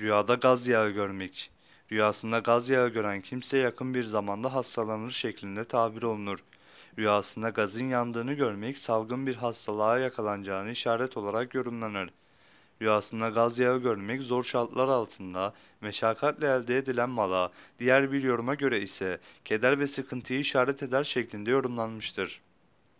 Rüyada gaz yağı görmek. Rüyasında gaz yağı gören kimse yakın bir zamanda hastalanır şeklinde tabir olunur. Rüyasında gazın yandığını görmek salgın bir hastalığa yakalanacağını işaret olarak yorumlanır. Rüyasında gaz yağı görmek zor şartlar altında meşakkatle elde edilen mala, diğer bir yoruma göre ise keder ve sıkıntıyı işaret eder şeklinde yorumlanmıştır.